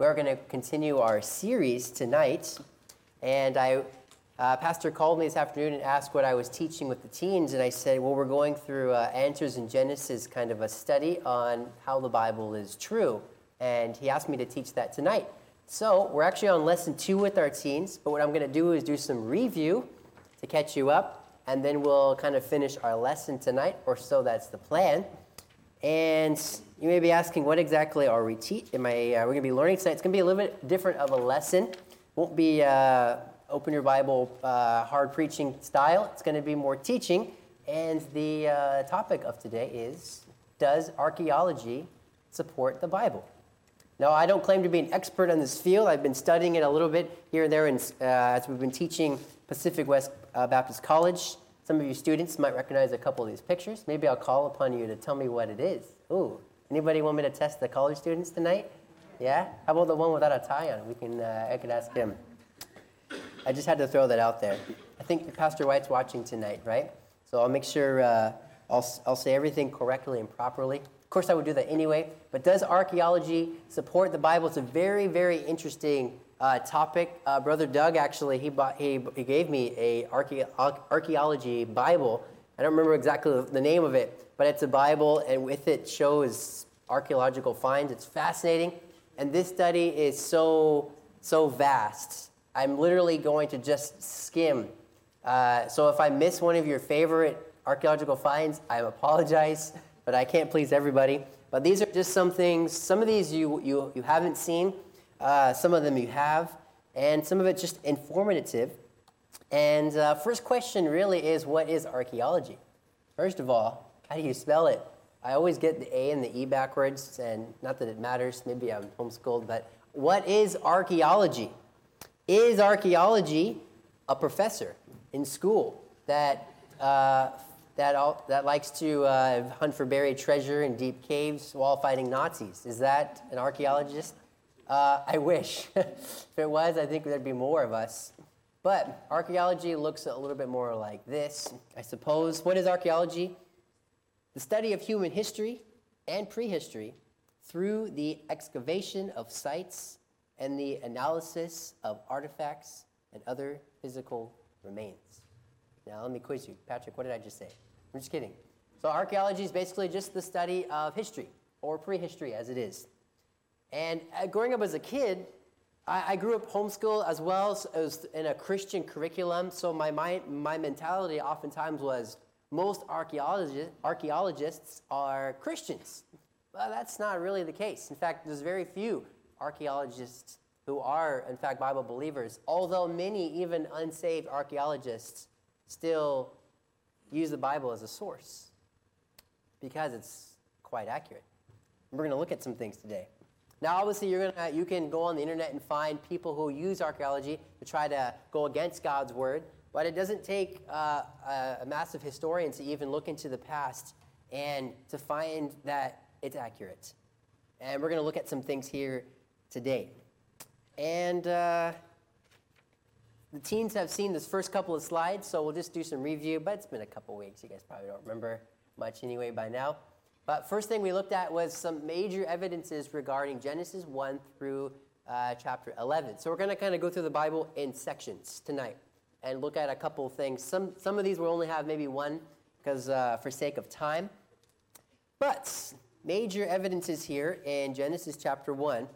We're going to continue our series tonight. And I, uh, Pastor called me this afternoon and asked what I was teaching with the teens. And I said, well, we're going through uh, Answers in Genesis, kind of a study on how the Bible is true. And he asked me to teach that tonight. So we're actually on lesson two with our teens. But what I'm going to do is do some review to catch you up. And then we'll kind of finish our lesson tonight, or so that's the plan. And you may be asking, what exactly are we te- am I, uh, we're going to be learning tonight? It's going to be a little bit different of a lesson. Won't be uh, open your Bible uh, hard preaching style. It's going to be more teaching. And the uh, topic of today is, does archaeology support the Bible? Now, I don't claim to be an expert in this field. I've been studying it a little bit here and there in, uh, as we've been teaching Pacific West uh, Baptist College some of you students might recognize a couple of these pictures. Maybe I'll call upon you to tell me what it is. Ooh, anybody want me to test the college students tonight? Yeah? How about the one without a tie on? We can, uh, I could ask him. I just had to throw that out there. I think Pastor White's watching tonight, right? So I'll make sure uh, I'll, I'll say everything correctly and properly. Of course, I would do that anyway. But does archaeology support the Bible? It's a very, very interesting uh, topic. Uh, Brother Doug actually he bought he, he gave me a archaeology Bible. I don't remember exactly the name of it, but it's a Bible, and with it shows archaeological finds. It's fascinating, and this study is so so vast. I'm literally going to just skim. Uh, so if I miss one of your favorite archaeological finds, I apologize, but I can't please everybody. But these are just some things. Some of these you you, you haven't seen uh, some of them you have, and some of it's just informative. And uh, first question really is what is archaeology? First of all, how do you spell it? I always get the A and the E backwards, and not that it matters, maybe I'm homeschooled, but what is archaeology? Is archaeology a professor in school that, uh, that, all, that likes to uh, hunt for buried treasure in deep caves while fighting Nazis? Is that an archaeologist? Uh, I wish. if it was, I think there'd be more of us. But archaeology looks a little bit more like this, I suppose. What is archaeology? The study of human history and prehistory through the excavation of sites and the analysis of artifacts and other physical remains. Now, let me quiz you. Patrick, what did I just say? I'm just kidding. So, archaeology is basically just the study of history, or prehistory as it is. And uh, growing up as a kid, I, I grew up homeschooled as well as in a Christian curriculum. So my, my, my mentality oftentimes was most archaeologists, archaeologists are Christians. But that's not really the case. In fact, there's very few archaeologists who are, in fact, Bible believers, although many, even unsaved archaeologists, still use the Bible as a source because it's quite accurate. We're going to look at some things today. Now, obviously, you're gonna, you can go on the internet and find people who use archaeology to try to go against God's word, but it doesn't take uh, a, massive historian to even look into the past and to find that it's accurate. And we're to look at some things here today. And uh, the teens have seen this first couple of slides, so we'll just do some review, but it's been a couple weeks. You guys probably don't remember much anyway by now. But first thing we looked at was some major evidences regarding Genesis 1 through uh, chapter 11. So we're going to kind of go through the Bible in sections tonight and look at a couple of things. Some, some of these we'll only have maybe one because uh, for sake of time. But major evidences here in Genesis chapter 1.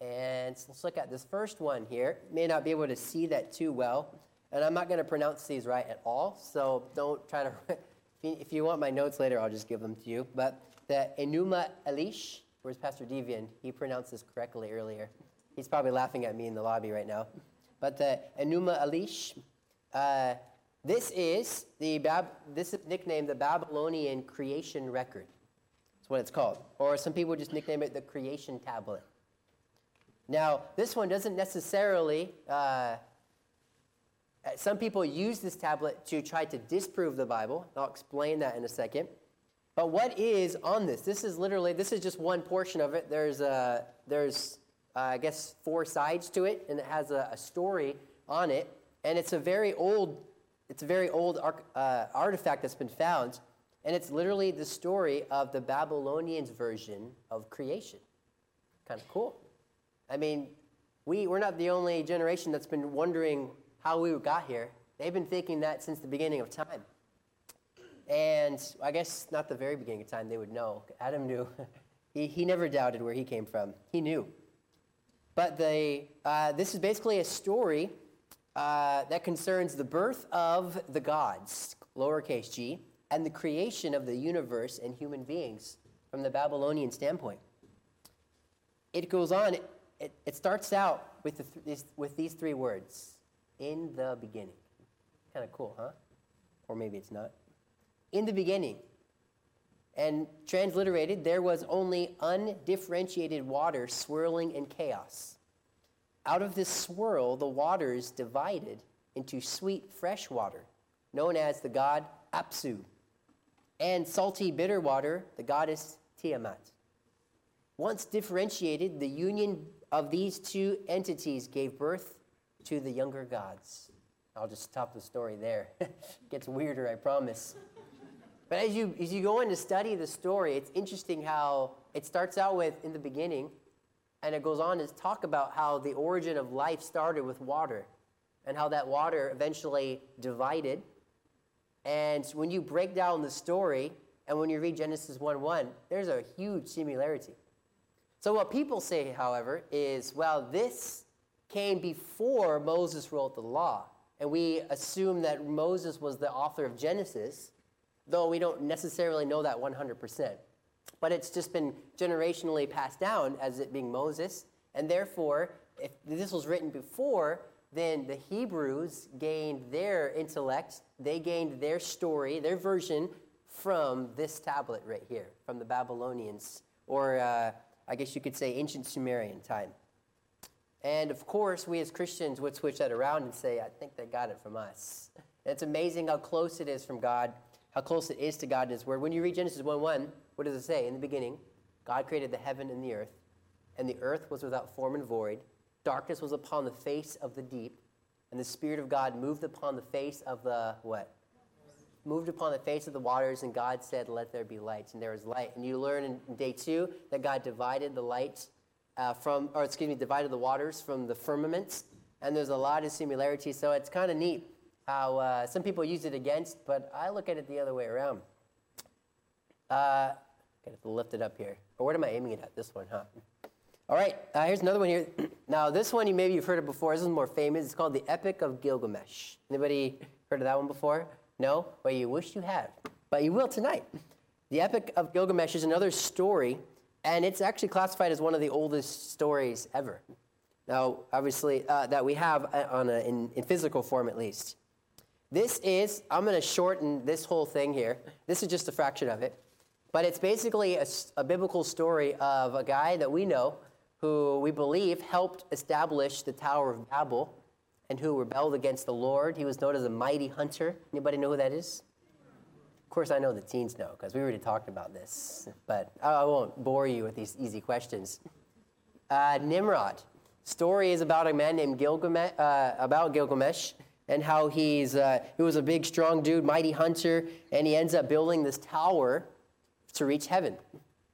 And let's look at this first one here. May not be able to see that too well. And I'm not going to pronounce these right at all. So don't try to. if you want my notes later, I'll just give them to you. But the Enuma Elish. Where's Pastor Devian? He pronounced this correctly earlier. He's probably laughing at me in the lobby right now. But the Enuma Elish, uh, this is the Bab- this is nicknamed the Babylonian Creation Record. That's what it's called. Or some people just nickname it the Creation Tablet. Now, this one doesn't necessarily. Uh, some people use this tablet to try to disprove the Bible. I'll explain that in a second. But what is on this? This is literally, this is just one portion of it. There's, a, there's uh, I guess, four sides to it, and it has a, a, story on it. And it's a very old, it's a very old ar- uh, artifact that's been found. And it's literally the story of the Babylonians' version of creation. Kind of cool. I mean, we, we're not the only generation that's been wondering how we got here. They've been thinking that since the beginning of time. And I guess not the very beginning of time, they would know. Adam knew. he, he never doubted where he came from, he knew. But the, uh, this is basically a story uh, that concerns the birth of the gods, lowercase g, and the creation of the universe and human beings from the Babylonian standpoint. It goes on, it, it starts out with, the th- with these three words in the beginning. Kind of cool, huh? Or maybe it's not. In the beginning. And transliterated, there was only undifferentiated water swirling in chaos. Out of this swirl, the waters divided into sweet fresh water, known as the god Apsu, and salty bitter water, the goddess Tiamat. Once differentiated, the union of these two entities gave birth to the younger gods. I'll just stop the story there. gets weirder, I promise. But as you, as you go in to study the story, it's interesting how it starts out with in the beginning, and it goes on to talk about how the origin of life started with water, and how that water eventually divided. And when you break down the story, and when you read Genesis 1 1, there's a huge similarity. So, what people say, however, is well, this came before Moses wrote the law. And we assume that Moses was the author of Genesis, though we don't necessarily know that 100%. But it's just been generationally passed down as it being Moses. And therefore, if this was written before, then the Hebrews gained their intellect, they gained their story, their version from this tablet right here, from the Babylonians, or uh, I guess you could say ancient Sumerian time. And of course, we as Christians would switch that around and say, I think they got it from us. It's amazing how close it is from God, how close it is to God in His Word. When you read Genesis 1 1, what does it say? In the beginning, God created the heaven and the earth, and the earth was without form and void. Darkness was upon the face of the deep, and the Spirit of God moved upon the face of the what? moved upon the face of the waters, and God said, Let there be light. And there was light. And you learn in day two that God divided the light uh, from, or excuse me, divided the waters from the firmaments. And there's a lot of similarities. So it's kind of neat how uh, some people use it against, but I look at it the other way around. Uh, got to lift it up here. Or what am I aiming it at? This one, huh? All right, uh, here's another one here. now, this one, you maybe you've heard it before. This is more famous. It's called the Epic of Gilgamesh. Anybody heard of that one before? No? Well, you wish you had, but you will tonight. The Epic of Gilgamesh is another story, and it's actually classified as one of the oldest stories ever. Now, obviously, uh, that we have uh, on a, in, in physical form at least. This is, I'm going to shorten this whole thing here. This is just a fraction of it. But it's basically a, a, biblical story of a guy that we know who we believe helped establish the Tower of Babel and who rebelled against the Lord. He was known as a mighty hunter. Anybody know who that is? Of course, I know the teens know because we already talked about this, but I won't bore you with these easy questions. Uh, Nimrod. Story is about a man named Gilgamesh, uh, about Gilgamesh and how he's uh, he was a big, strong dude, mighty hunter, and he ends up building this tower to reach heaven.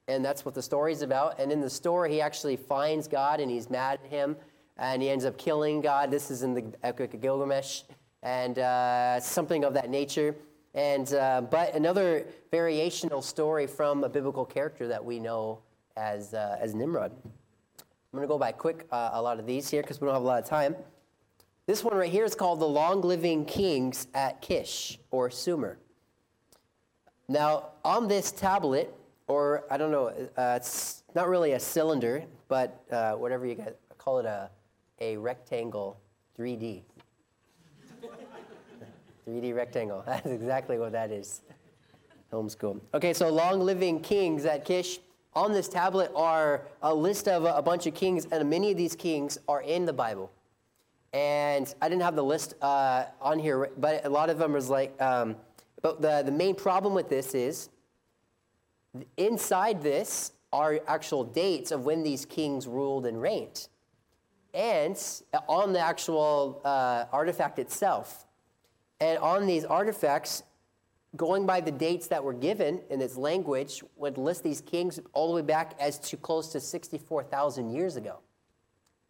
And that's what the story's about. And in the story, he actually finds God and he's mad at him and he ends up killing God. This is in the Epic of Gilgamesh, and uh, something of that nature. And uh, but another variational story from a biblical character that we know as uh, as Nimrod. I'm going to go by quick uh, a lot of these here because we don't have a lot of time. This one right here is called the Long Living Kings at Kish or Sumer. Now, on this tablet, or I don't know, uh, it's not really a cylinder, but uh, whatever you get, call it a a rectangle 3D. 3D rectangle. That's exactly what that is. Homeschool. Okay, so long living kings at Kish. On this tablet are a list of a, bunch of kings, and many of these kings are in the Bible. And I didn't have the list uh, on here, but a lot of them was like, um, but the, the main problem with this is inside this are actual dates of when these kings ruled and reigned and on the actual uh, artifact itself. And on these artifacts, going by the dates that were given in its language, would list these kings all the way back as to close to 64,000 years ago.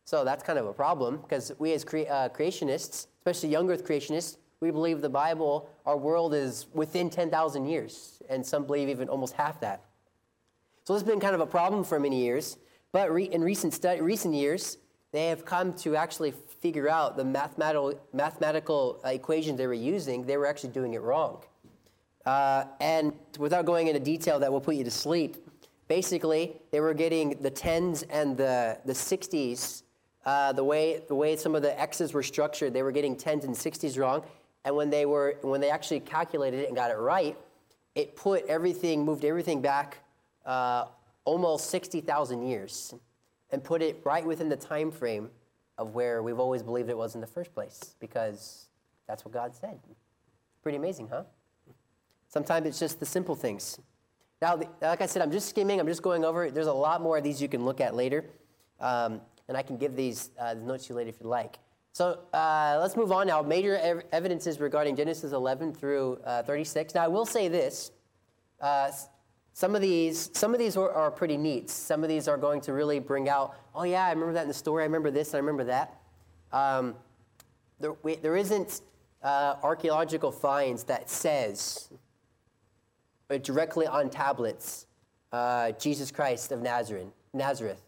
So that's kind of a problem because we as cre- uh, creationists, especially young earth creationists, we believe the Bible, our world is within 10,000 years, and some believe even almost half that. So this has been kind of a problem for many years. But re- in recent, stu- recent years, they have come to actually figure out the mathematical, mathematical uh, equations they were using, they were actually doing it wrong. Uh, and without going into detail that will put you to sleep, basically, they were getting the 10s and the, the 60s, uh, the, way, the way some of the x's were structured, they were getting 10s and 60s wrong. And when they, were, when they actually calculated it and got it right, it put everything, moved everything back uh, almost 60,000 years and put it right within the time frame of where we've always believed it was in the first place because that's what God said. Pretty amazing, huh? Sometimes it's just the simple things. Now, like I said, I'm just skimming, I'm just going over. There's a lot more of these you can look at later. Um, and I can give these uh, notes to you later if you like. So uh, let's move on now. Major ev- evidences regarding Genesis 11 through uh, 36. Now, I will say this. Uh, some of these, some of these are, are, pretty neat. Some of these are going to really bring out, oh yeah, I remember that in the story. I remember this. I remember that. Um, there, we, there isn't uh, archaeological finds that says directly on tablets uh, Jesus Christ of. Nazareth.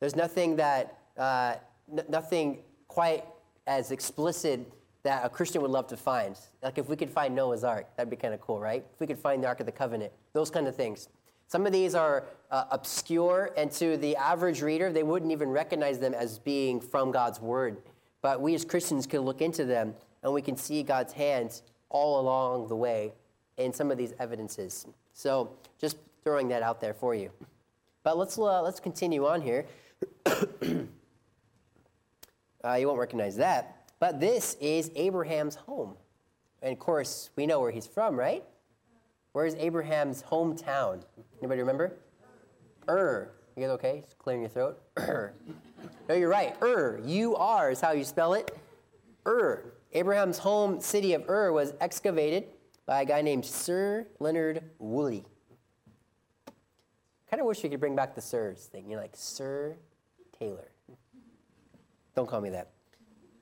There's nothing that uh, n- nothing quite as explicit that a Christian would love to find. Like if we could find Noah's Ark, that'd be kind of cool, right? If we could find the Ark of the Covenant, those kind of things. Some of these are uh, obscure, and to the average reader, they wouldn't even recognize them as being from God's Word. But we as Christians can look into them, and we can see God's hands all along the way in some of these evidences. So just throwing that out there for you. But let's, uh, let's continue on here. uh, you won't recognize that. But this is Abraham's home. And of course, we know where he's from, right? Where's Abraham's hometown? Anybody remember? Ur. You guys okay? Just clearing your throat? Ur. Er. No, you're right. Er. Ur. U-R is how you spell it. Ur. Abraham's home city of Ur was excavated by a guy named Sir Leonard Woolley. Kind of wish we could bring back the Sirs thing. You're like, Sir Taylor. Don't call me that.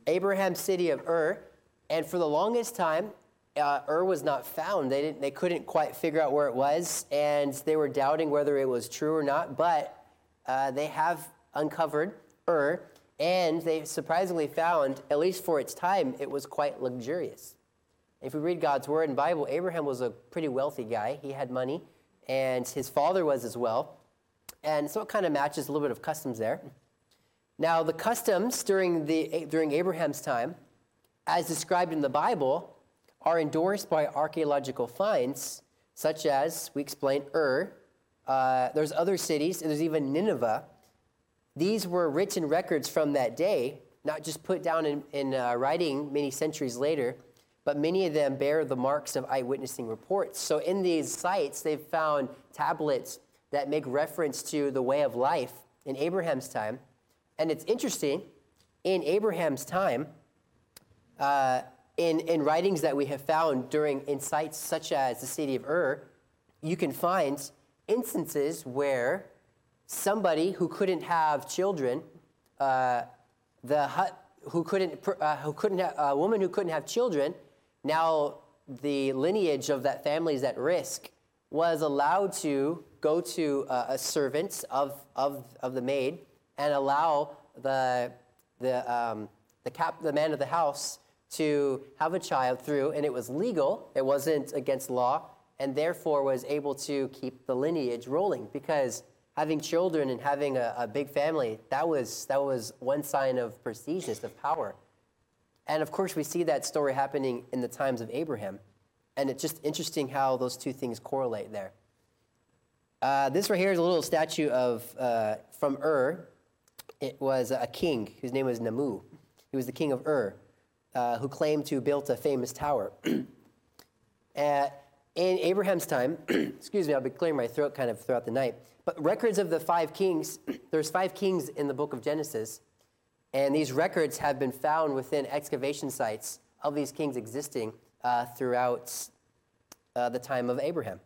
Abraham's city of Ur, and for the longest time, uh, Ur was not found. They, didn't, they couldn't quite figure out where it was, and they were doubting whether it was true or not, but uh, they have uncovered Ur, and they surprisingly found, at least for its time, it was quite luxurious. If we read God's word and Bible, Abraham was a pretty wealthy guy. He had money, and his father was as well. And so it kind of matches a little bit of customs there. Now, the customs during, the, during Abraham's time, as described in the Bible, are endorsed by archaeological finds, such as, we explained, Ur. Uh, there's other cities, and there's even Nineveh. These were written records from that day, not just put down in, in uh, writing many centuries later, but many of them bear the marks of eyewitnessing reports. So in these sites, they've found tablets that make reference to the way of life in Abraham's time and it's interesting, in Abraham's time, uh, in, in writings that we have found during in sites such as the city of Ur, you can find instances where somebody who couldn't have children, uh, the who couldn't uh, who couldn't have, a woman who couldn't have children, now the lineage of that family is at risk, was allowed to go to uh, a servant of, of, of the maid and allow the, the, um, the, cap, the man of the house to have a child through, and it was legal, it wasn't against law, and therefore was able to keep the lineage rolling because having children and having a, a big family, that was, that was one sign of prestigious, of power. And of course, we see that story happening in the times of Abraham. And it's just interesting how those two things correlate there. Uh, this right here is a little statue of uh, from Ur, it was a king whose name was Namu. He was the king of Ur, uh, who claimed to built a famous tower. uh, in Abraham's time, excuse me, I'll be clearing my throat kind of throughout the night, but records of the five kings, there's five kings in the book of Genesis, and these records have been found within excavation sites of these kings existing uh, throughout uh, the time of Abraham.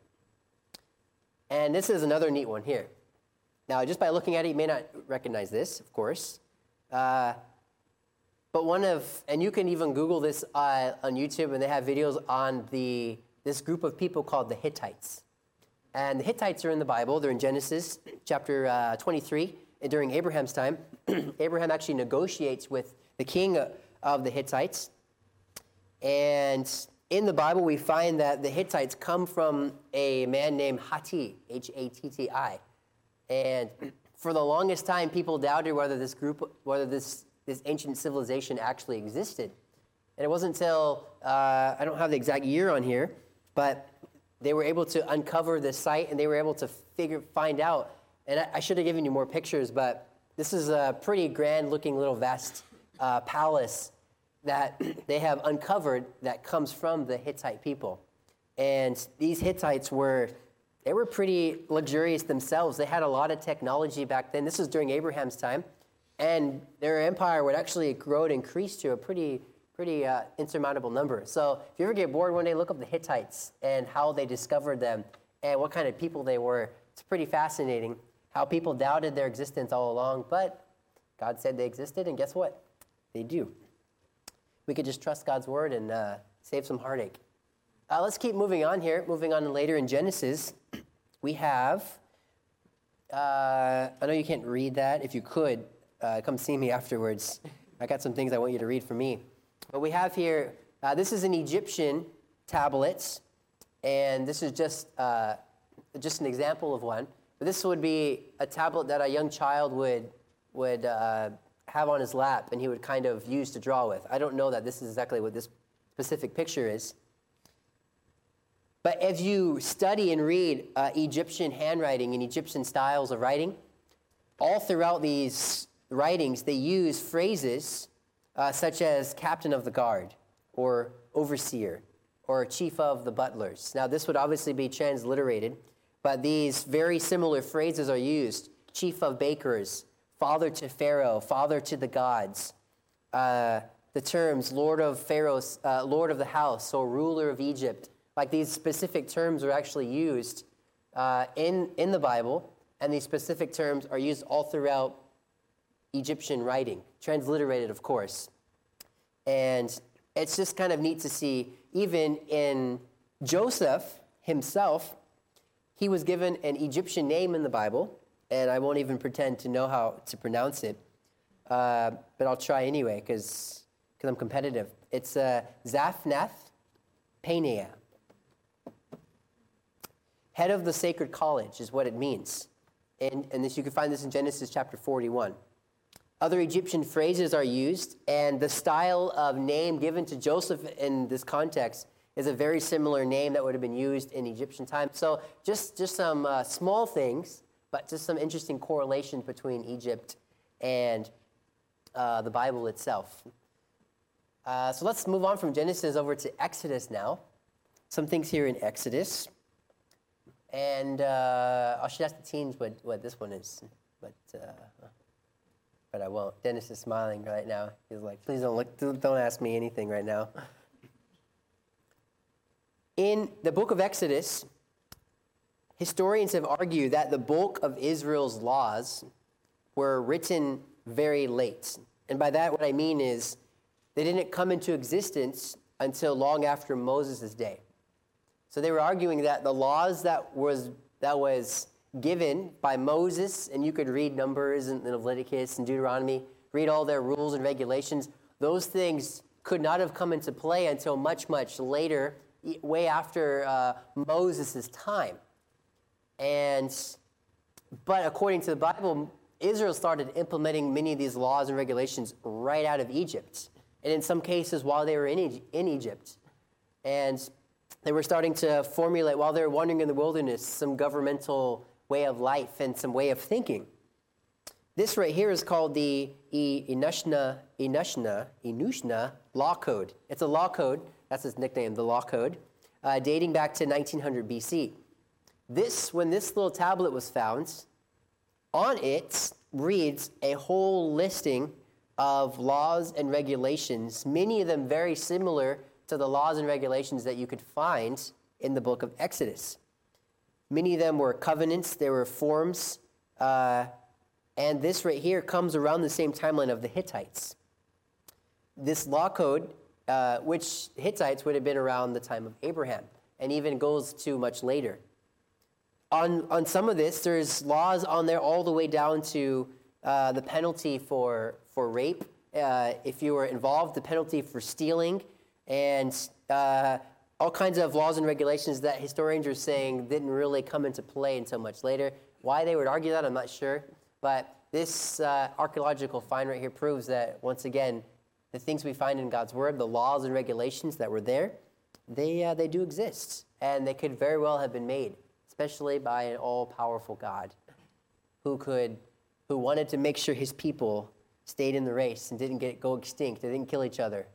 And this is another neat one here. Now, just by looking at it, you may not recognize this, of course. Uh, but one of, and you can even Google this uh, on YouTube, and they have videos on the this group of people called the Hittites. And the Hittites are in the Bible. They're in Genesis chapter uh, 23 during Abraham's time. Abraham actually negotiates with the king of the Hittites. And in the Bible, we find that the Hittites come from a man named Hatti, H A T T I. And for the longest time, people doubted whether this group, whether this, this ancient civilization actually existed. And it wasn't until, uh, I don't have the exact year on here, but they were able to uncover this site and they were able to figure, find out. And I, I should have given you more pictures, but this is a pretty grand looking little vast uh, palace that they have uncovered that comes from the Hittite people. And these Hittites were they were pretty luxurious themselves. They had a lot of technology back then. This was during Abraham's time. And their empire would actually grow and increase to a pretty, pretty uh, insurmountable number. So if you ever get bored one day, look up the Hittites and how they discovered them and what kind of people they were. It's pretty fascinating how people doubted their existence all along, but God said they existed, and guess what? They do. We could just trust God's word and uh, save some heartache. Uh, let's keep moving on here. Moving on later in Genesis, we have. Uh, I know you can't read that. If you could, uh, come see me afterwards. I got some things I want you to read for me. But we have here. Uh, this is an Egyptian tablet, and this is just uh, just an example of one. But this would be a tablet that a young child would would uh, have on his lap, and he would kind of use to draw with. I don't know that this is exactly what this specific picture is. But as you study and read uh, Egyptian handwriting and Egyptian styles of writing, all throughout these writings, they use phrases uh, such as captain of the guard, or overseer, or chief of the butlers. Now, this would obviously be transliterated, but these very similar phrases are used chief of bakers, father to Pharaoh, father to the gods. Uh, the terms Lord of Pharaoh's, uh, Lord of the house, or ruler of Egypt, like these specific terms are actually used uh, in, in the Bible, and these specific terms are used all throughout Egyptian writing, transliterated, of course. And it's just kind of neat to see, even in Joseph himself, he was given an Egyptian name in the Bible, and I won't even pretend to know how to pronounce it, uh, but I'll try anyway because I'm competitive. It's uh, Zaphnath Paneah. Head of the sacred college is what it means. And, and this, you can find this in Genesis chapter 41. Other Egyptian phrases are used, and the style of name given to Joseph in this context is a very similar name that would have been used in Egyptian times. So, just, just some uh, small things, but just some interesting correlations between Egypt and uh, the Bible itself. Uh, so, let's move on from Genesis over to Exodus now. Some things here in Exodus. And uh, I should ask the teens what, what this one is, but uh, but I won't. Dennis is smiling right now. He's like, please don't look, don't ask me anything right now. In the book of Exodus, historians have argued that the bulk of Israel's laws were written very late. And by that, what I mean is they didn't come into existence until long after Moses' day. So they were arguing that the laws that was, that was given by Moses, and you could read Numbers and Leviticus and Deuteronomy, read all their rules and regulations, those things could not have come into play until much, much later, way after uh, Moses' time. And, but according to the Bible, Israel started implementing many of these laws and regulations right out of Egypt. And in some cases, while they were in, in Egypt. And they were starting to formulate, while they were wandering in the wilderness, some governmental way of life and some way of thinking. This right here is called the Inushna, Inushna, Inushna Law Code. It's a law code, that's its nickname, the Law Code, uh, dating back to 1900 BC. This, when this little tablet was found, on it reads a whole listing of laws and regulations, many of them very similar to the laws and regulations that you could find in the book of Exodus. Many of them were covenants, they were forms, uh, And this right here comes around the same timeline of the Hittites. This law code, uh, which Hittites would have been around the time of Abraham, and even goes to much later. On, on some of this, there's laws on there all the way down to uh, the penalty for, for rape. Uh, if you were involved, the penalty for stealing, and uh, all kinds of laws and regulations that historians are saying didn't really come into play until much later. Why they would argue that, I'm not sure. But this uh, archaeological find right here proves that, once again, the things we find in God's Word, the laws and regulations that were there, they, uh, they do exist. And they could very well have been made, especially by an all powerful God who, could, who wanted to make sure his people stayed in the race and didn't get, go extinct, they didn't kill each other.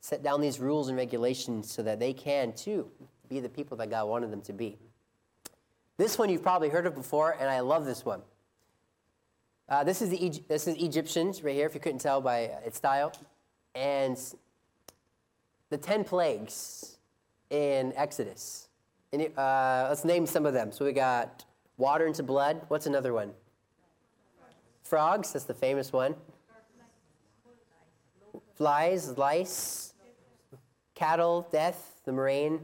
Set down these rules and regulations so that they can, too, be the people that God wanted them to be. This one you've probably heard of before, and I love this one. Uh, this, is the, this is Egyptians right here, if you couldn't tell by its style. And the 10 plagues in Exodus. Uh, let's name some of them. So we got water into blood. What's another one? Frogs, that's the famous one. Flies, lice, cattle, death, the murrain,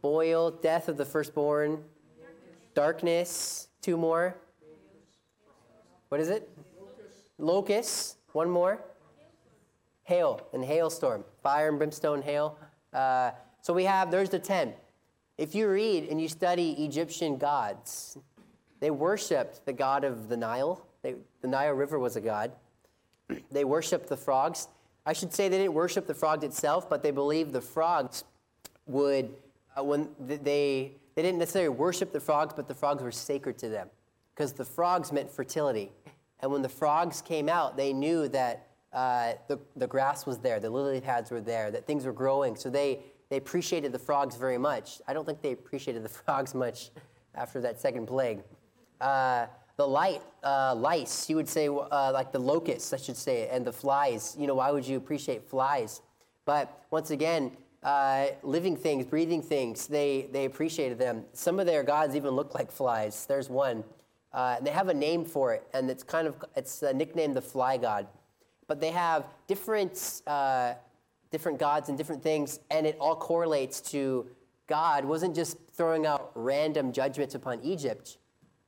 boil, death of the firstborn, darkness, two more. What is it? Locusts, one more. Hail and hailstorm, fire and brimstone, hail. Uh, so we have, there's the 10. If you read and you study Egyptian gods, they worshiped the god of the Nile. They, the Nile River was a god. They worshiped the frogs. I should say they didn't worship the frog itself, but they believed the frogs would, uh, when they, they didn't necessarily worship the frogs, but the frogs were sacred to them because the frogs meant fertility. And when the frogs came out, they knew that uh, the, the grass was there, the lily pads were there, that things were growing. So they, they appreciated the frogs very much. I don't think they appreciated the frogs much after that second plague. Uh, the light, uh, lice, you would say, uh, like the locusts, I should say, and the flies. You know, why would you appreciate flies? But once again, uh, living things, breathing things, they, they appreciated them. Some of their gods even look like flies. There's one. Uh, they have a name for it, and it's kind of, it's nicknamed the fly god but they have different, uh, different gods and different things, and it all correlates to God wasn't just throwing out random judgments upon Egypt,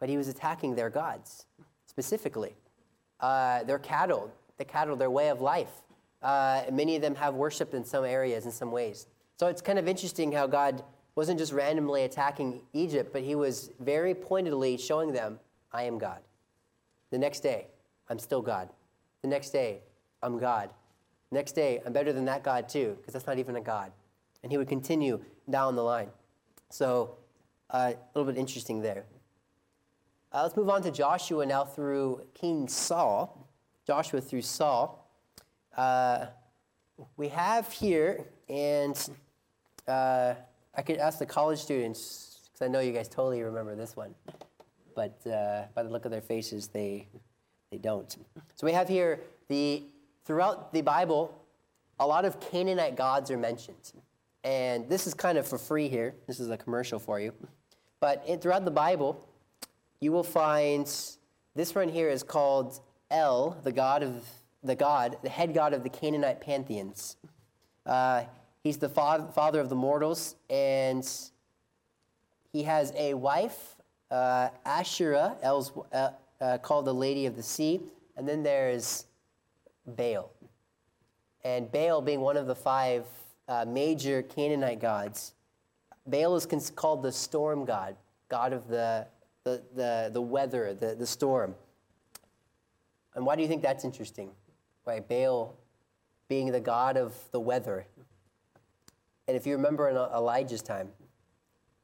but he was attacking their gods specifically. Uh, their cattle, the cattle, their way of life. Uh, many of them have worshiped in some areas in some ways. So it's kind of interesting how God wasn't just randomly attacking Egypt, but he was very pointedly showing them, I am God. The next day, I'm still God. The next day, I'm God. Next day, I'm better than that God too, because that's not even a God. And he would continue down the line. So, uh, a little bit interesting there. Uh, let's move on to Joshua now through King Saul. Joshua through Saul. Uh, we have here, and uh, I could ask the college students, because I know you guys totally remember this one. But uh, by the look of their faces, they, they don't. So we have here the throughout the Bible, a lot of Canaanite gods are mentioned. And this is kind of for free here. This is a commercial for you. But throughout the Bible, you will find this one here is called El, the god of the god, the head god of the Canaanite pantheons. Uh, he's the father, father of the mortals, and he has a wife, uh, Asherah, El's, uh, uh called the Lady of the Sea, and then there's Baal. And Baal being one of the five uh, major Canaanite gods, Baal is called the storm god, god of the, the, the, the weather, the, the storm. And why do you think that's interesting? Right, Baal being the god of the weather. And if you remember in Elijah's time,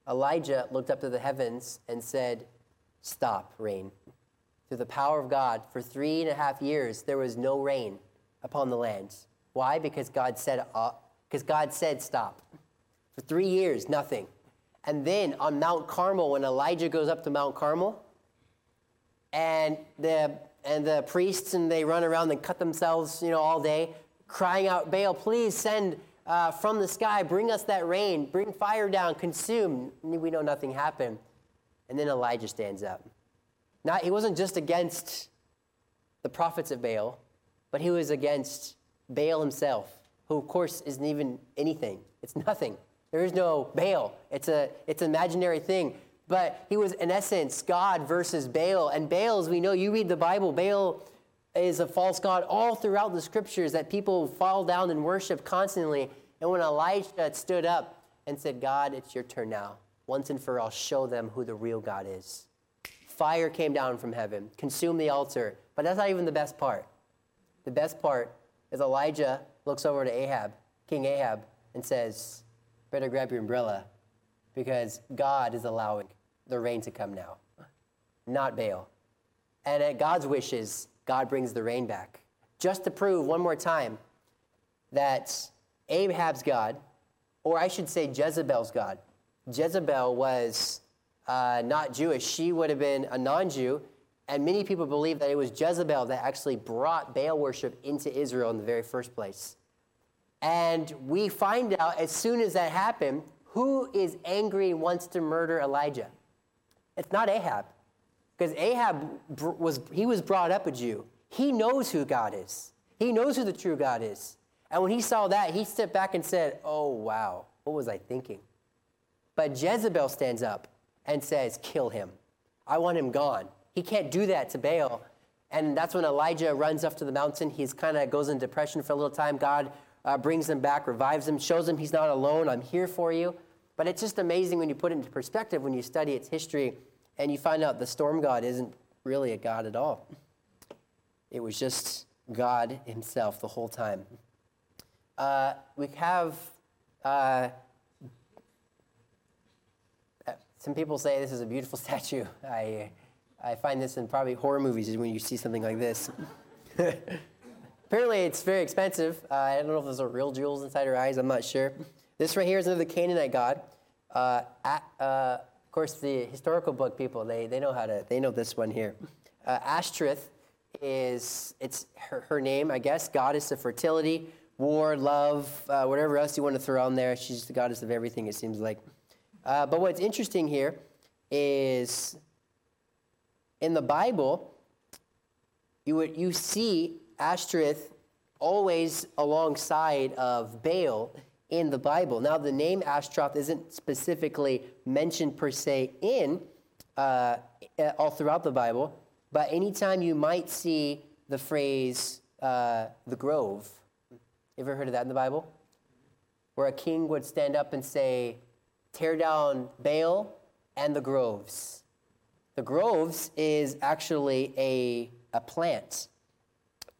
Elijah looked up to the heavens and said, Stop, rain through the power of God, for three and a half years, there was no rain upon the land. Why? Because God said, uh, because God said stop. For three years, nothing. And then on Mount Carmel, when Elijah goes up to Mount Carmel, and the and the priests and they run around and cut themselves, you know, all day, crying out, Baal, please send uh, from the sky, bring us that rain, bring fire down, consume. We know nothing happened. And then Elijah stands up Not, he wasn't just against the prophets of Baal, but he was against Baal himself, who, of course, isn't even anything. It's nothing. There is no Baal. It's a it's an imaginary thing. But he was, in essence, God versus Baal. And Baal, as we know, you read the Bible, Baal is a false god all throughout the scriptures that people fall down and worship constantly. And when Elijah stood up and said, God, it's your turn now. Once and for all, show them who the real God is. Fire came down from heaven, consumed the altar. But that's not even the best part. The best part is Elijah looks over to Ahab, King Ahab, and says, Better grab your umbrella because God is allowing the rain to come now, not Baal. And at God's wishes, God brings the rain back. Just to prove one more time that Ahab's God, or I should say Jezebel's God, Jezebel was uh, not Jewish. She would have been a non Jew. And many people believe that it was Jezebel that actually brought Baal worship into Israel in the very first place. And we find out as soon as that happened who is angry and wants to murder Elijah. It's not Ahab. Because Ahab was he was brought up a Jew. He knows who God is. He knows who the true God is. And when he saw that, he stepped back and said, "Oh wow, what was I thinking?" But Jezebel stands up and says, "Kill him. I want him gone." He can't do that to Baal. And that's when Elijah runs up to the mountain. He's kind of goes in depression for a little time. God uh, brings them back, revives them, shows them he's not alone. I'm here for you. But it's just amazing when you put it into perspective, when you study its history, and you find out the storm god isn't really a god at all. It was just God Himself the whole time. Uh, we have uh, some people say this is a beautiful statue. I, I find this in probably horror movies is when you see something like this. Apparently, it's very expensive. Uh, I don't know if those are real jewels inside her eyes. I'm not sure. This right here is another Canaanite god. Uh, at, uh, of course, the historical book people they, they know how to they know this one here. Uh, Ashtoreth is it's her, her name, I guess, goddess of fertility, war, love, uh, whatever else you want to throw on there. She's the goddess of everything. It seems like. Uh, but what's interesting here is in the Bible, you would you see Ashtoreth always alongside of Baal in the Bible. Now, the name Ashtaroth isn't specifically mentioned per se in uh, all throughout the Bible, but anytime you might see the phrase uh, the grove, ever heard of that in the Bible? Where a king would stand up and say, tear down Baal and the groves. The groves is actually a, a plant,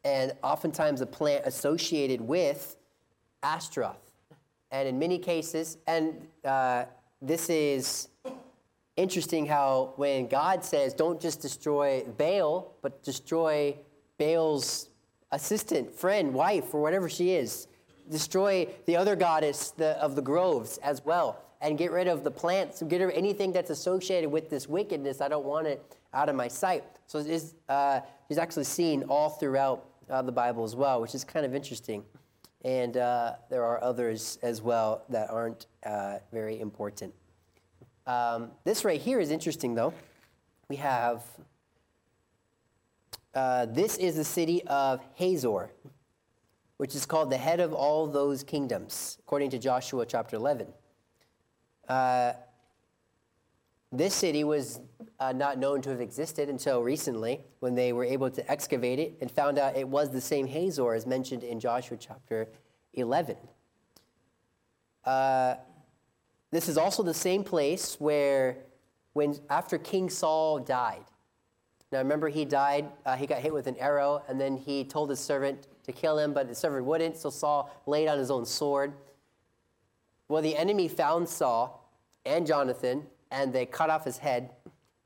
and oftentimes a plant associated with Ashtaroth. And in many cases, and uh, this is interesting how when God says, don't just destroy Baal, but destroy Baal's assistant, friend, wife, or whatever she is, destroy the other goddess the, of the groves as well, and get rid of the plants, get rid of anything that's associated with this wickedness. I don't want it out of my sight. So it's, uh, he's actually seen all throughout uh, the Bible as well, which is kind of interesting. And uh, there are others as well that aren't uh, very important. Um, this right here is interesting, though. We have uh, this is the city of Hazor, which is called the head of all those kingdoms, according to Joshua chapter 11. This city was uh, not known to have existed until recently when they were able to excavate it and found out it was the same Hazor as mentioned in Joshua chapter 11. Uh, this is also the same place where, when after King Saul died, now remember he died, uh, he got hit with an arrow, and then he told his servant to kill him, but the servant wouldn't, so Saul laid on his own sword. Well, the enemy found Saul and Jonathan, and they cut off his head,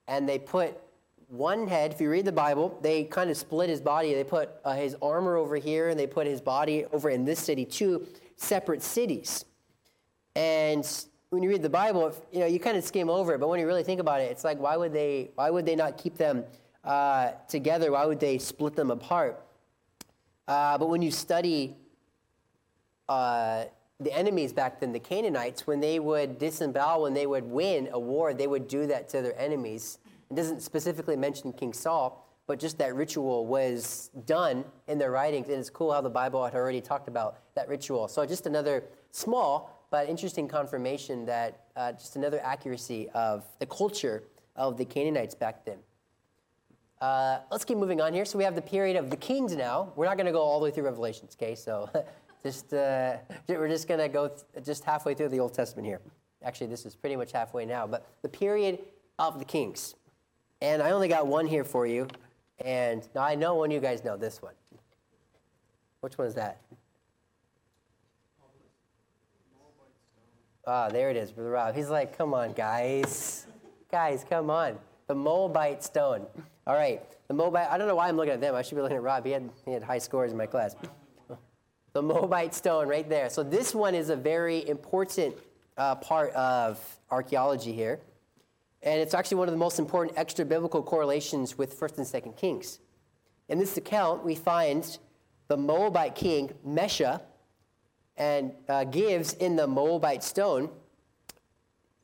and they put one head, if you read the Bible, they kind of split his body. They put uh, his armor over here, and they put his body over in this city, two separate cities. And when you read the Bible, you know you kind of skim over it, but when you really think about it, it's like why would they why would they not keep them uh, together? Why would they split them apart? Uh, but when you study uh, the enemies back then, the Canaanites, when they would disembowel, when they would win a war, they would do that to their enemies It doesn't specifically mention King Saul, but just that ritual was done in their writings. And it's cool how the Bible had already talked about that ritual. So just another small but interesting confirmation that uh, just another accuracy of the culture of the Canaanites back then. Uh, let's keep moving on here. So we have the period of the kings now. We're not going to go all the way through Revelations, okay? So just uh, we're just going to go th- just halfway through the Old Testament here. Actually, this is pretty much halfway now. But the period of the kings. And I only got one here for you. And now I know one you guys know this one. Which one is that? Ah, there it is, Brother Rob. He's like, come on, guys. Guys, come on. The Moabite stone. All right. The Moabite, I don't know why I'm looking at them. I should be looking at Rob. He had, he had high scores in my class. The Moabite stone right there. So this one is a very important uh, part of archaeology here. And it's actually one of the most important extra biblical correlations with 1st and 2nd Kings. In this account, we find the Moabite king, Mesha, and uh, gives in the Moabite stone,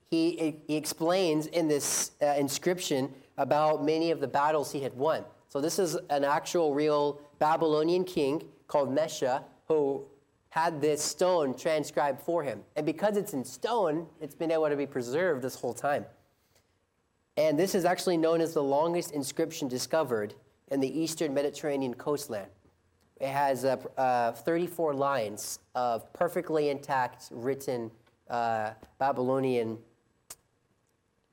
he, he explains in this uh, inscription about many of the battles he had won. So this is an actual real Babylonian king called Mesha who had this stone transcribed for him. And because it's in stone, it's been able to be preserved this whole time. And this is actually known as the longest inscription discovered in the eastern Mediterranean coastland. It has uh, uh, 34 lines of perfectly intact written uh, Babylonian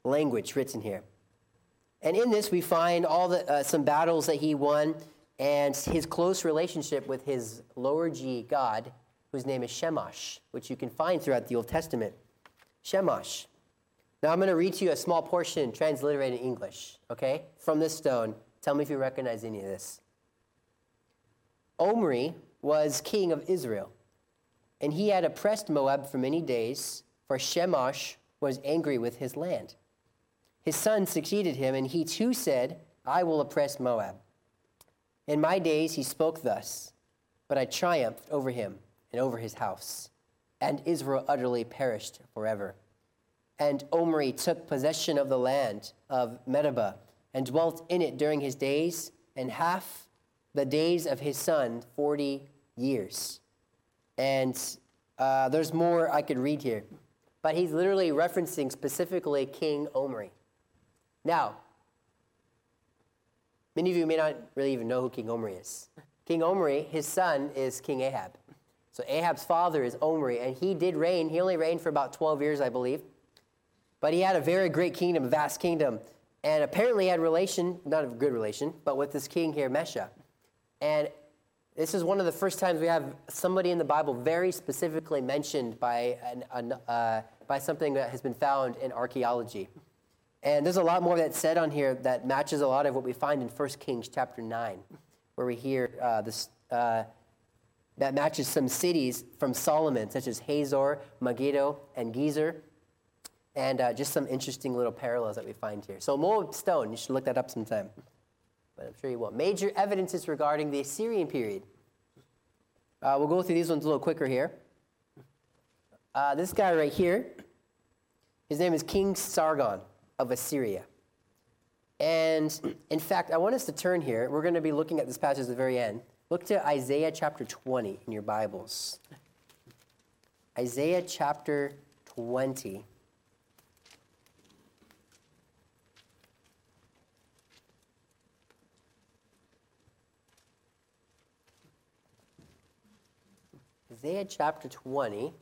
language written here. And in this, we find all the, uh, some battles that he won and his close relationship with his lower G god, whose name is Shemash, which you can find throughout the Old Testament. Shemash. Now I'm going to read to you a small portion transliterated in English, okay, from this stone. Tell me if you recognize any of this. Omri was king of Israel, and he had oppressed Moab for many days, for Shemash was angry with his land. His son succeeded him, and he too said, I will oppress Moab. In my days he spoke thus, but I triumphed over him and over his house, and Israel utterly perished forever. And Omri took possession of the land of Medeba and dwelt in it during his days, and half the days of his son, 40 years. And uh, there's more I could read here, but he's literally referencing specifically King Omri. Now, many of you may not really even know who King Omri is. King Omri, his son is King Ahab. So Ahab's father is Omri, and he did reign. He only reigned for about 12 years, I believe. But he had a very great kingdom, a vast kingdom, and apparently had relation, not a good relation, but with this king here, Mesha. And this is one of the first times we have somebody in the Bible very specifically mentioned by, an, an, uh, by something that has been found in archaeology. And there's a lot more that's said on here that matches a lot of what we find in 1 Kings chapter 9, where we hear uh, this, uh, that matches some cities from Solomon, such as Hazor, Megiddo, and Gezer, and uh, just some interesting little parallels that we find here. So Moab Stone, you should look that up sometime but I'm sure you will. Major evidences regarding the Assyrian period. Uh, we'll go through these ones a little quicker here. Uh, this guy right here, his name is King Sargon of Assyria. And in fact, I want us to turn here. We're going to be looking at this passage at the very end. Look to Isaiah chapter 20 in your Bibles. Isaiah chapter 20. Isaiah chapter 20.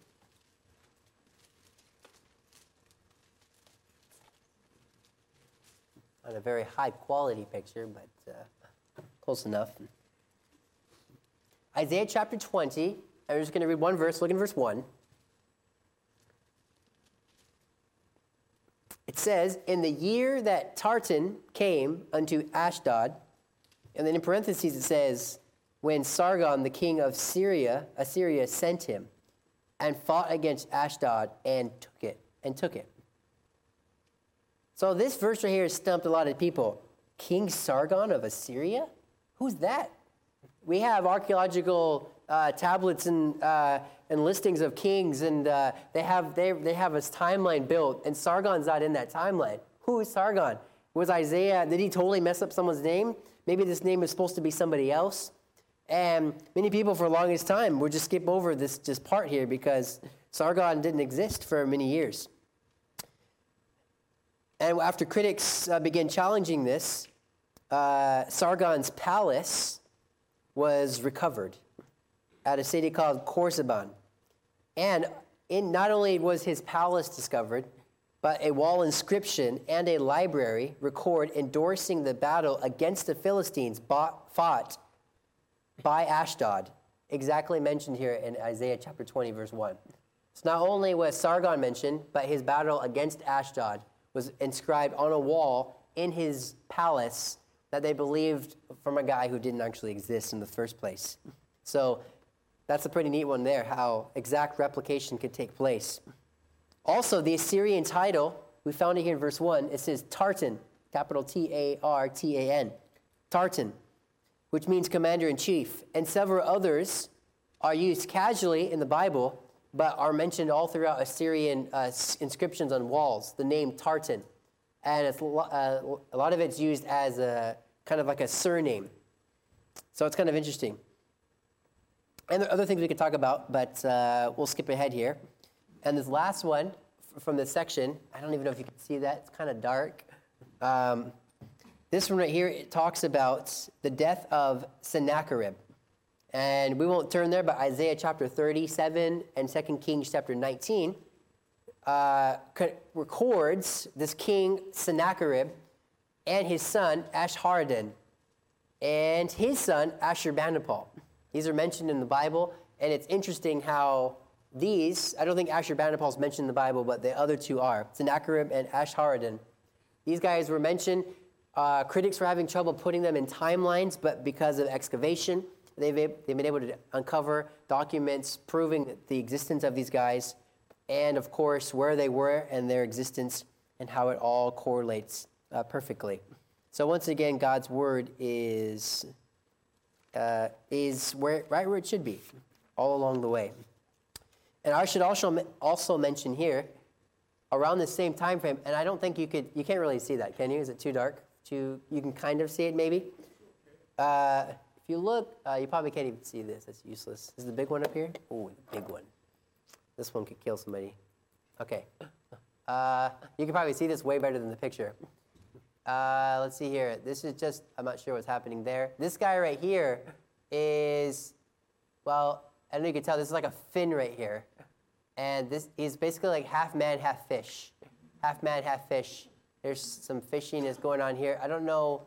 Not a very high quality picture, but uh, close enough. Isaiah chapter 20. I'm just going to read one verse. Look in verse 1. It says, In the year that Tartan came unto Ashdod, and then in parentheses it says, when Sargon, the king of Syria, Assyria, sent him and fought against Ashdod and took it, and took it. So this verse right here stumped a lot of people. King Sargon of Assyria? Who's that? We have archaeological uh, tablets and, uh, and listings of kings, and uh, they, have, they, they have a timeline built, and Sargon's not in that timeline. Who is Sargon? Was Isaiah, did he totally mess up someone's name? Maybe this name is supposed to be somebody else. And many people, for the longest time, would just skip over this just part here because Sargon didn't exist for many years. And after critics uh, began challenging this, uh, Sargon's palace was recovered at a city called Khorsabad. And in, not only was his palace discovered, but a wall inscription and a library record endorsing the battle against the Philistines bought, fought by Ashdod, exactly mentioned here in Isaiah chapter 20, verse 1. So not only was Sargon mentioned, but his battle against Ashdod was inscribed on a wall in his palace that they believed from a guy who didn't actually exist in the first place. So that's a pretty neat one there, how exact replication could take place. Also, the Assyrian title, we found it here in verse 1. It says Tartan, capital T A R T A N. Tartan, which means commander in chief. And several others are used casually in the Bible, but are mentioned all throughout Assyrian uh, inscriptions on walls, the name Tartan. And it's, uh, a lot of it's used as a kind of like a surname. So it's kind of interesting. And there are other things we could talk about, but uh, we'll skip ahead here. And this last one from this section, I don't even know if you can see that. It's kind of dark. Um, this one right here, it talks about the death of Sennacherib. And we won't turn there, but Isaiah chapter 37 and 2 Kings chapter 19 uh, records this king Sennacherib and his son Esarhaddon and his son Ashurbanipal. These are mentioned in the Bible, and it's interesting how these, I don't think Ashurbanipal is mentioned in the Bible, but the other two are Sennacherib and Esarhaddon. These guys were mentioned. Uh, critics were having trouble putting them in timelines, but because of excavation, they've, they've been able to uncover documents proving the existence of these guys, and of course, where they were and their existence, and how it all correlates uh, perfectly. So, once again, God's word is, uh, is where, right where it should be, all along the way. And I should also, also mention here, around the same time frame, and I don't think you could, you can't really see that, can you? Is it too dark? Too, you can kind of see it maybe. Uh, if you look, uh, you probably can't even see this. That's useless. Is the big one up here? Oh, the big one. This one could kill somebody. Okay. Uh, you can probably see this way better than the picture. Uh, let's see here. This is just, I'm not sure what's happening there. This guy right here is, well, I don't know if you can tell, this is like a fin right here. And this he's basically like half man, half fish. Half man, half fish. There's some fishiness going on here. I don't know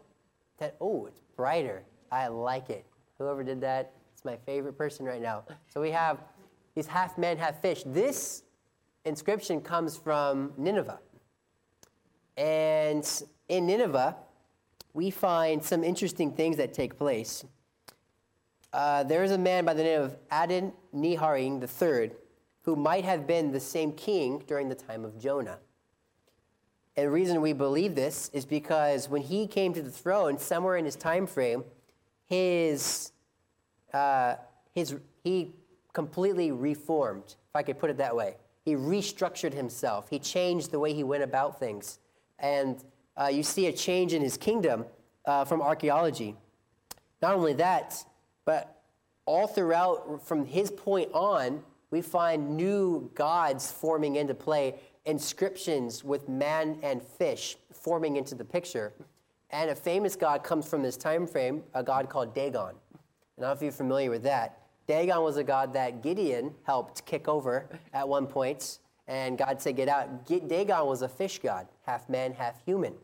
that, oh, it's brighter. I like it. Whoever did that, it's my favorite person right now. So we have these half man, half fish. This inscription comes from Nineveh. And in Nineveh, we find some interesting things that take place. Uh, there is a man by the name of Adon Niharaim III who might have been the same king during the time of Jonah. And the reason we believe this is because when he came to the throne, somewhere in his time frame, his, uh, his, he completely reformed, if I could put it that way. He restructured himself. He changed the way he went about things. And uh, you see a change in his kingdom uh, from archaeology. Not only that, but all throughout, from his point on, we find new gods forming into play, inscriptions with man and fish forming into the picture. And a famous god comes from this time frame, a god called Dagon. I don't know if you're familiar with that. Dagon was a god that Gideon helped kick over at one point, and God said, Get out. Dagon was a fish god, half man, half human.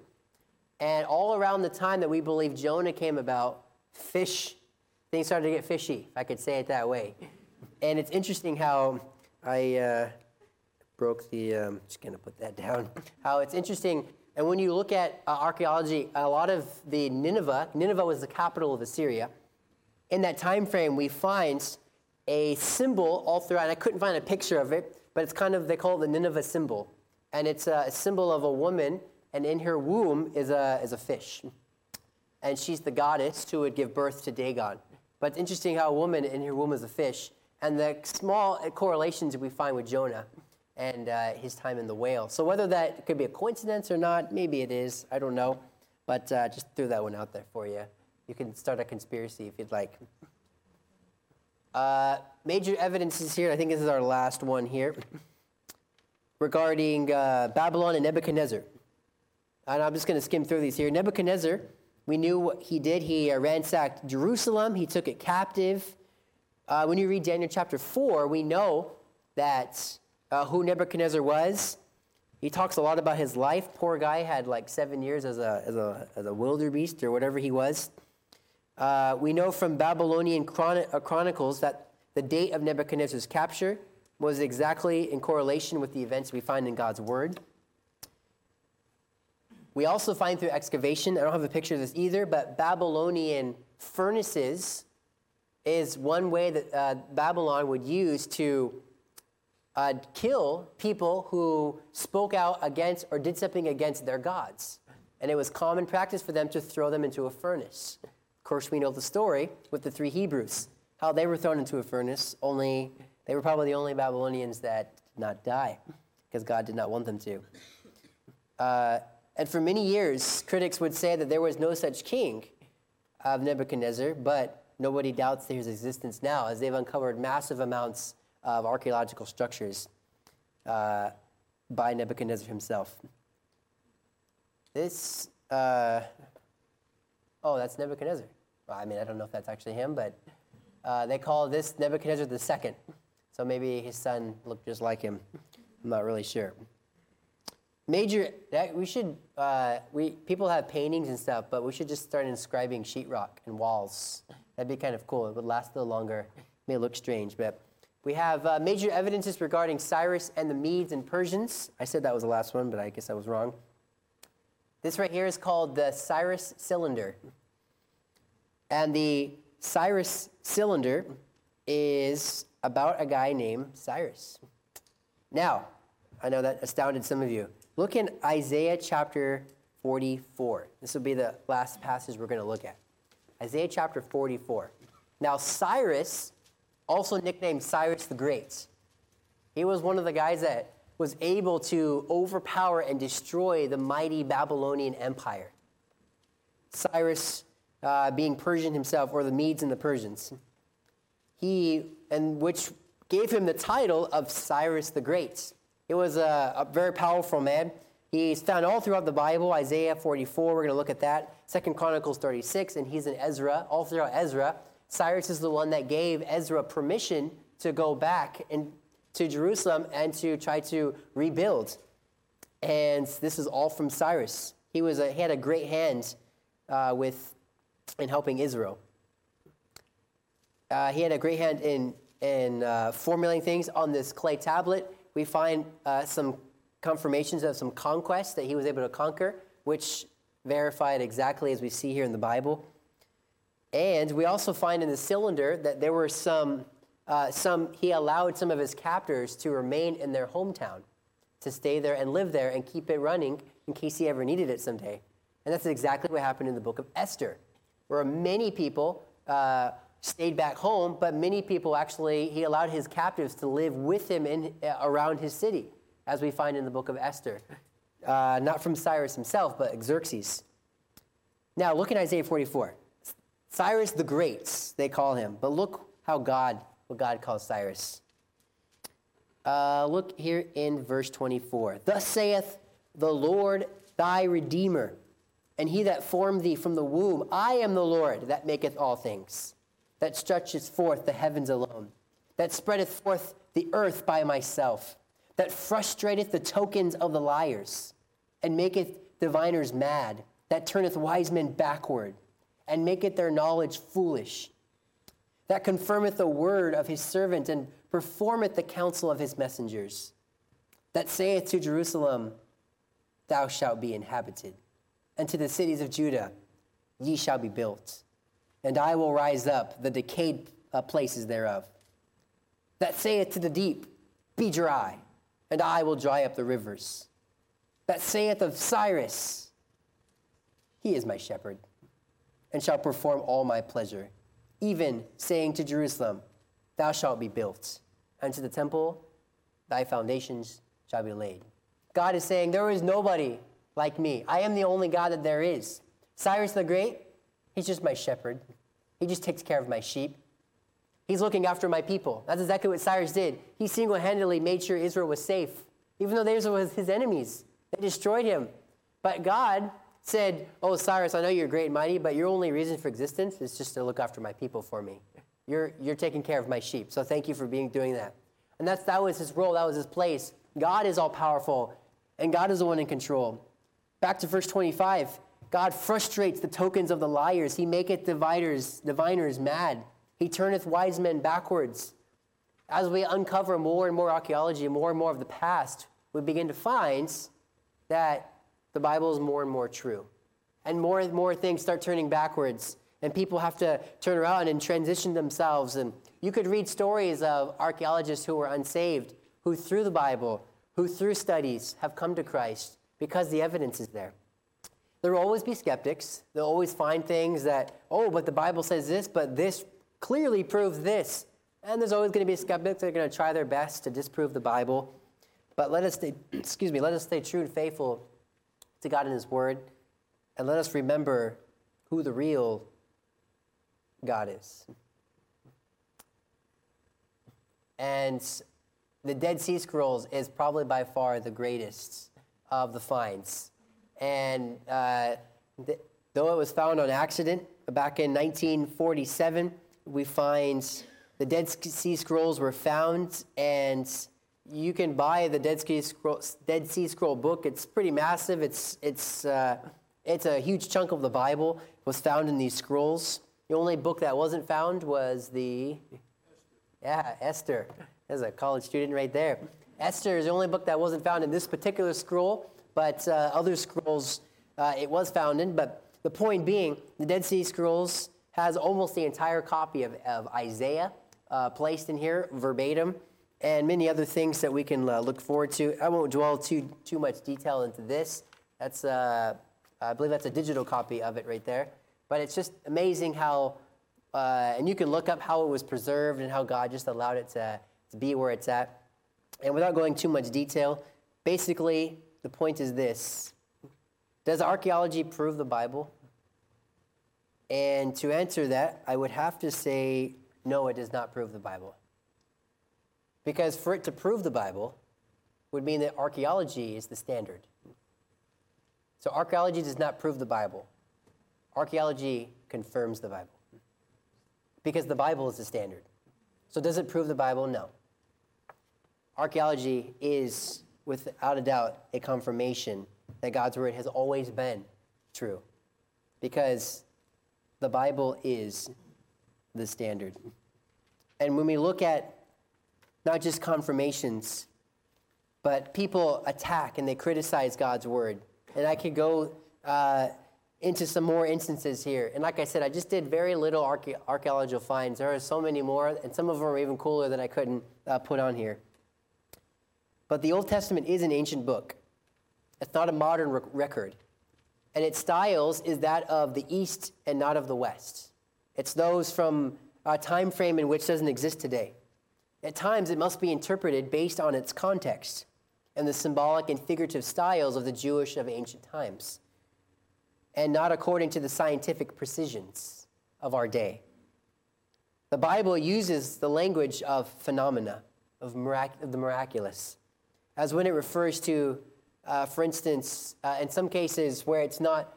And all around the time that we believe Jonah came about, fish things started to get fishy, if I could say it that way. And it's interesting how I uh, broke the, um, just gonna put that down, how it's interesting. And when you look at uh, archaeology, a lot of the Nineveh, Nineveh was the capital of Assyria. In that time frame, we find a symbol all throughout, I couldn't find a picture of it, but it's kind of, they call it the Nineveh symbol. And it's a, symbol of a woman, and in her womb is a, is a fish. And she's the goddess who would give birth to Dagon. But it's interesting how a woman in her womb is a fish, and the small correlations we find with Jonah and uh, his time in the whale. So whether that could be a coincidence or not, maybe it is. I don't know. But uh, just threw that one out there for you. You can start a conspiracy if you'd like. Uh, major evidences here, I think this is our last one here, regarding uh, Babylon and Nebuchadnezzar. And I'm just going to skim through these here. Nebuchadnezzar, we knew what he did. He uh, ransacked Jerusalem, he took it captive. Uh, when you read Daniel chapter 4, we know that uh, who Nebuchadnezzar was. He talks a lot about his life. Poor guy had like seven years as a, as a, as a wildebeest or whatever he was. Uh, we know from Babylonian uh, chronicles that the date of Nebuchadnezzar's capture was exactly in correlation with the events we find in God's word. We also find through excavation, I don't have a picture of this either, but Babylonian furnaces is one way that uh, Babylon would use to uh, kill people who spoke out against or did something against their gods. And it was common practice for them to throw them into a furnace. Of course, we know the story with the three Hebrews, how they were thrown into a furnace, only they were probably the only Babylonians that did not die because God did not want them to. Uh, and for many years, critics would say that there was no such king of Nebuchadnezzar, but nobody doubts his existence now as they've uncovered massive amounts of archaeological structures uh, by Nebuchadnezzar himself. This, uh, oh, that's Nebuchadnezzar. Well, I mean, I don't know if that's actually him, but uh, they call this Nebuchadnezzar the second. So maybe his son looked just like him. I'm not really sure. Major, that we should, uh, we people have paintings and stuff, but we should just start inscribing sheetrock and walls. That'd be kind of cool. It would last a little longer. It may look strange, but we have uh, major evidences regarding Cyrus and the Medes and Persians. I said that was the last one, but I guess I was wrong. This right here is called the Cyrus cylinder. And the Cyrus cylinder is about a guy named Cyrus. Now, I know that astounded some of you. Look in Isaiah chapter 44. This will be the last passage we're going to look at. Isaiah chapter 44. Now, Cyrus, also nicknamed Cyrus the Great, he was one of the guys that was able to overpower and destroy the mighty Babylonian Empire. Cyrus, uh, being Persian himself, or the Medes and the Persians, he, and which gave him the title of Cyrus the Great. It was a, a very powerful man. He's found all throughout the Bible, Isaiah 44, we're going to look at that. Second Chronicles 36, and he's in Ezra, all throughout Ezra. Cyrus is the one that gave Ezra permission to go back to Jerusalem and to try to rebuild. And this is all from Cyrus. He, was a, he had a great hand uh, with, in helping Israel. Uh, he had a great hand in, in uh, formulating things on this clay tablet. We find uh, some confirmations of some conquests that he was able to conquer, which verified exactly as we see here in the Bible. And we also find in the cylinder that there were some, uh, some, he allowed some of his captors to remain in their hometown, to stay there and live there and keep it running in case he ever needed it someday. And that's exactly what happened in the book of Esther, where many people uh, stayed back home, but many people actually, he allowed his captives to live with him in, uh, around his city, as we find in the book of Esther. Uh, not from Cyrus himself, but Xerxes. Now, look in Isaiah 44. Cyrus the Great, they call him, but look how God, what God calls Cyrus. Uh, look here in verse 24. Thus saith the Lord thy Redeemer, and he that formed thee from the womb. I am the Lord that maketh all things, that stretcheth forth the heavens alone, that spreadeth forth the earth by myself, that frustrateth the tokens of the liars, and maketh diviners mad, that turneth wise men backward, and maketh their knowledge foolish, that confirmeth the word of his servant, and performeth the counsel of his messengers, that saith to Jerusalem, Thou shalt be inhabited, and to the cities of Judah, Ye shall be built, and I will rise up the decayed uh, places thereof, that saith to the deep, Be dry, and I will dry up the rivers that saith of Cyrus, He is my shepherd, and shall perform all my pleasure, even saying to Jerusalem, Thou shalt be built, and to the temple, thy foundations shall be laid. God is saying, There is nobody like me. I am the only God that there is. Cyrus the Great, he's just my shepherd. He just takes care of my sheep. He's looking after my people. That's exactly what Cyrus did. He single handedly made sure Israel was safe, even though they were his enemies. They destroyed him. But God said, Oh, Cyrus, I know you're great and mighty, but your only reason for existence is just to look after my people for me. You're, you're taking care of my sheep. So thank you for being, doing that. And that's, that was his role, that was his place. God is all powerful, and God is the one in control. Back to verse 25. God frustrates the tokens of the liars. He maketh dividers, diviners mad. He turneth wise men backwards. As we uncover more and more archaeology, more and more of the past, we begin to find that the Bible is more and more true. And more and more things start turning backwards, and people have to turn around and transition themselves. And you could read stories of archaeologists who were unsaved, who through the Bible, who through studies have come to Christ because the evidence is there. There will always be skeptics. They'll always find things that, oh, but the Bible says this, but this clearly proves this. And there's always going to be skeptics that are going to try their best to disprove the Bible. But let us stay, excuse me, let us stay true and faithful to God in His Word, and let us remember who the real God is. And the Dead Sea Scrolls is probably by far the greatest of the finds. And uh, th- though it was found on accident back in 1947, we find the Dead Sea Scrolls were found, and you can buy the Dead Sea Scroll, Dead sea Scroll book. It's pretty massive. It's, it's, uh, it's a huge chunk of the Bible it was found in these scrolls. The only book that wasn't found was the, yeah, Esther. There's a college student right there. Esther is the only book that wasn't found in this particular scroll, but uh, other scrolls uh, it was found in. But the point being, the Dead Sea Scrolls has almost the entire copy of, of Isaiah uh, placed in here verbatim, and many other things that we can uh, look forward to. I won't dwell too too much detail into this. That's uh, I believe that's a digital copy of it right there. But it's just amazing how, uh, and you can look up how it was preserved and how God just allowed it to, to be where it's at. And without going too much detail, basically the point is this Does archaeology prove the Bible? And to answer that, I would have to say, no, it does not prove the Bible. Because for it to prove the Bible would mean that archaeology is the standard. So archaeology does not prove the Bible. Archaeology confirms the Bible. Because the Bible is the standard. So does it prove the Bible? No. Archaeology is, without a doubt, a confirmation that God's word has always been true. Because the Bible is the standard. And when we look at not just confirmations, but people attack and they criticize God's word. And I could go uh, into some more instances here. And like I said, I just did very little archae- archaeological finds. There are so many more, and some of them are even cooler that I couldn't uh, put on here. But the Old Testament is an ancient book. It's not a modern record and its styles is that of the East and not of the West. It's those from a time frame in which doesn't exist today. At times, it must be interpreted based on its context and the symbolic and figurative styles of the Jewish of ancient times, and not according to the scientific precisions of our day. The Bible uses the language of phenomena, of, mirac- of the miraculous, as when it refers to uh, for instance, uh, in some cases where it's not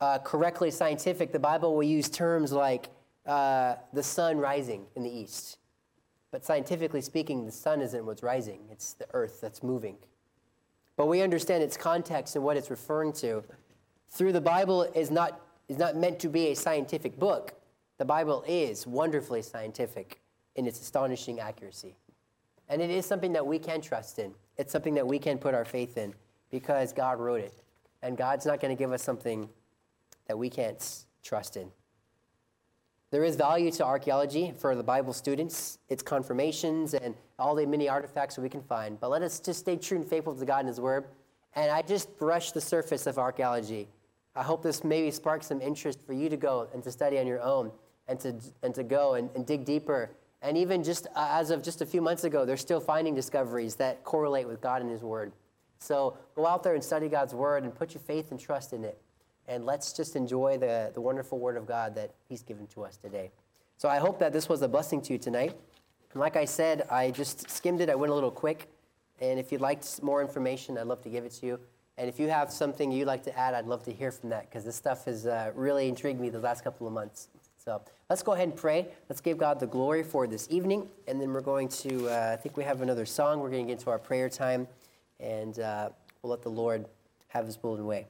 uh, correctly scientific, the Bible will use terms like uh, the sun rising in the east. But scientifically speaking, the sun isn't what's rising, it's the earth that's moving. But we understand its context and what it's referring to. Through the Bible is not, is not meant to be a scientific book. The Bible is wonderfully scientific in its astonishing accuracy. And it is something that we can trust in. It's something that we can put our faith in because God wrote it. And God's not going to give us something that we can't trust in. There is value to archaeology for the Bible students, its confirmations, and all the many artifacts we can find. But let us just stay true and faithful to God and His Word. And I just brushed the surface of archaeology. I hope this maybe sparks some interest for you to go and to study on your own and to, and to go and, and dig deeper and even just uh, as of just a few months ago, they're still finding discoveries that correlate with God and His Word. So go out there and study God's Word and put your faith and trust in it. And let's just enjoy the, the wonderful Word of God that He's given to us today. So I hope that this was a blessing to you tonight. And like I said, I just skimmed it, I went a little quick. And if you'd like more information, I'd love to give it to you. And if you have something you'd like to add, I'd love to hear from that because this stuff has uh, really intrigued me the last couple of months. So let's go ahead and pray. Let's give God the glory for this evening. And then we're going to, uh, I think we have another song. We're going to get into our prayer time. And uh, we'll let the Lord have his will and way.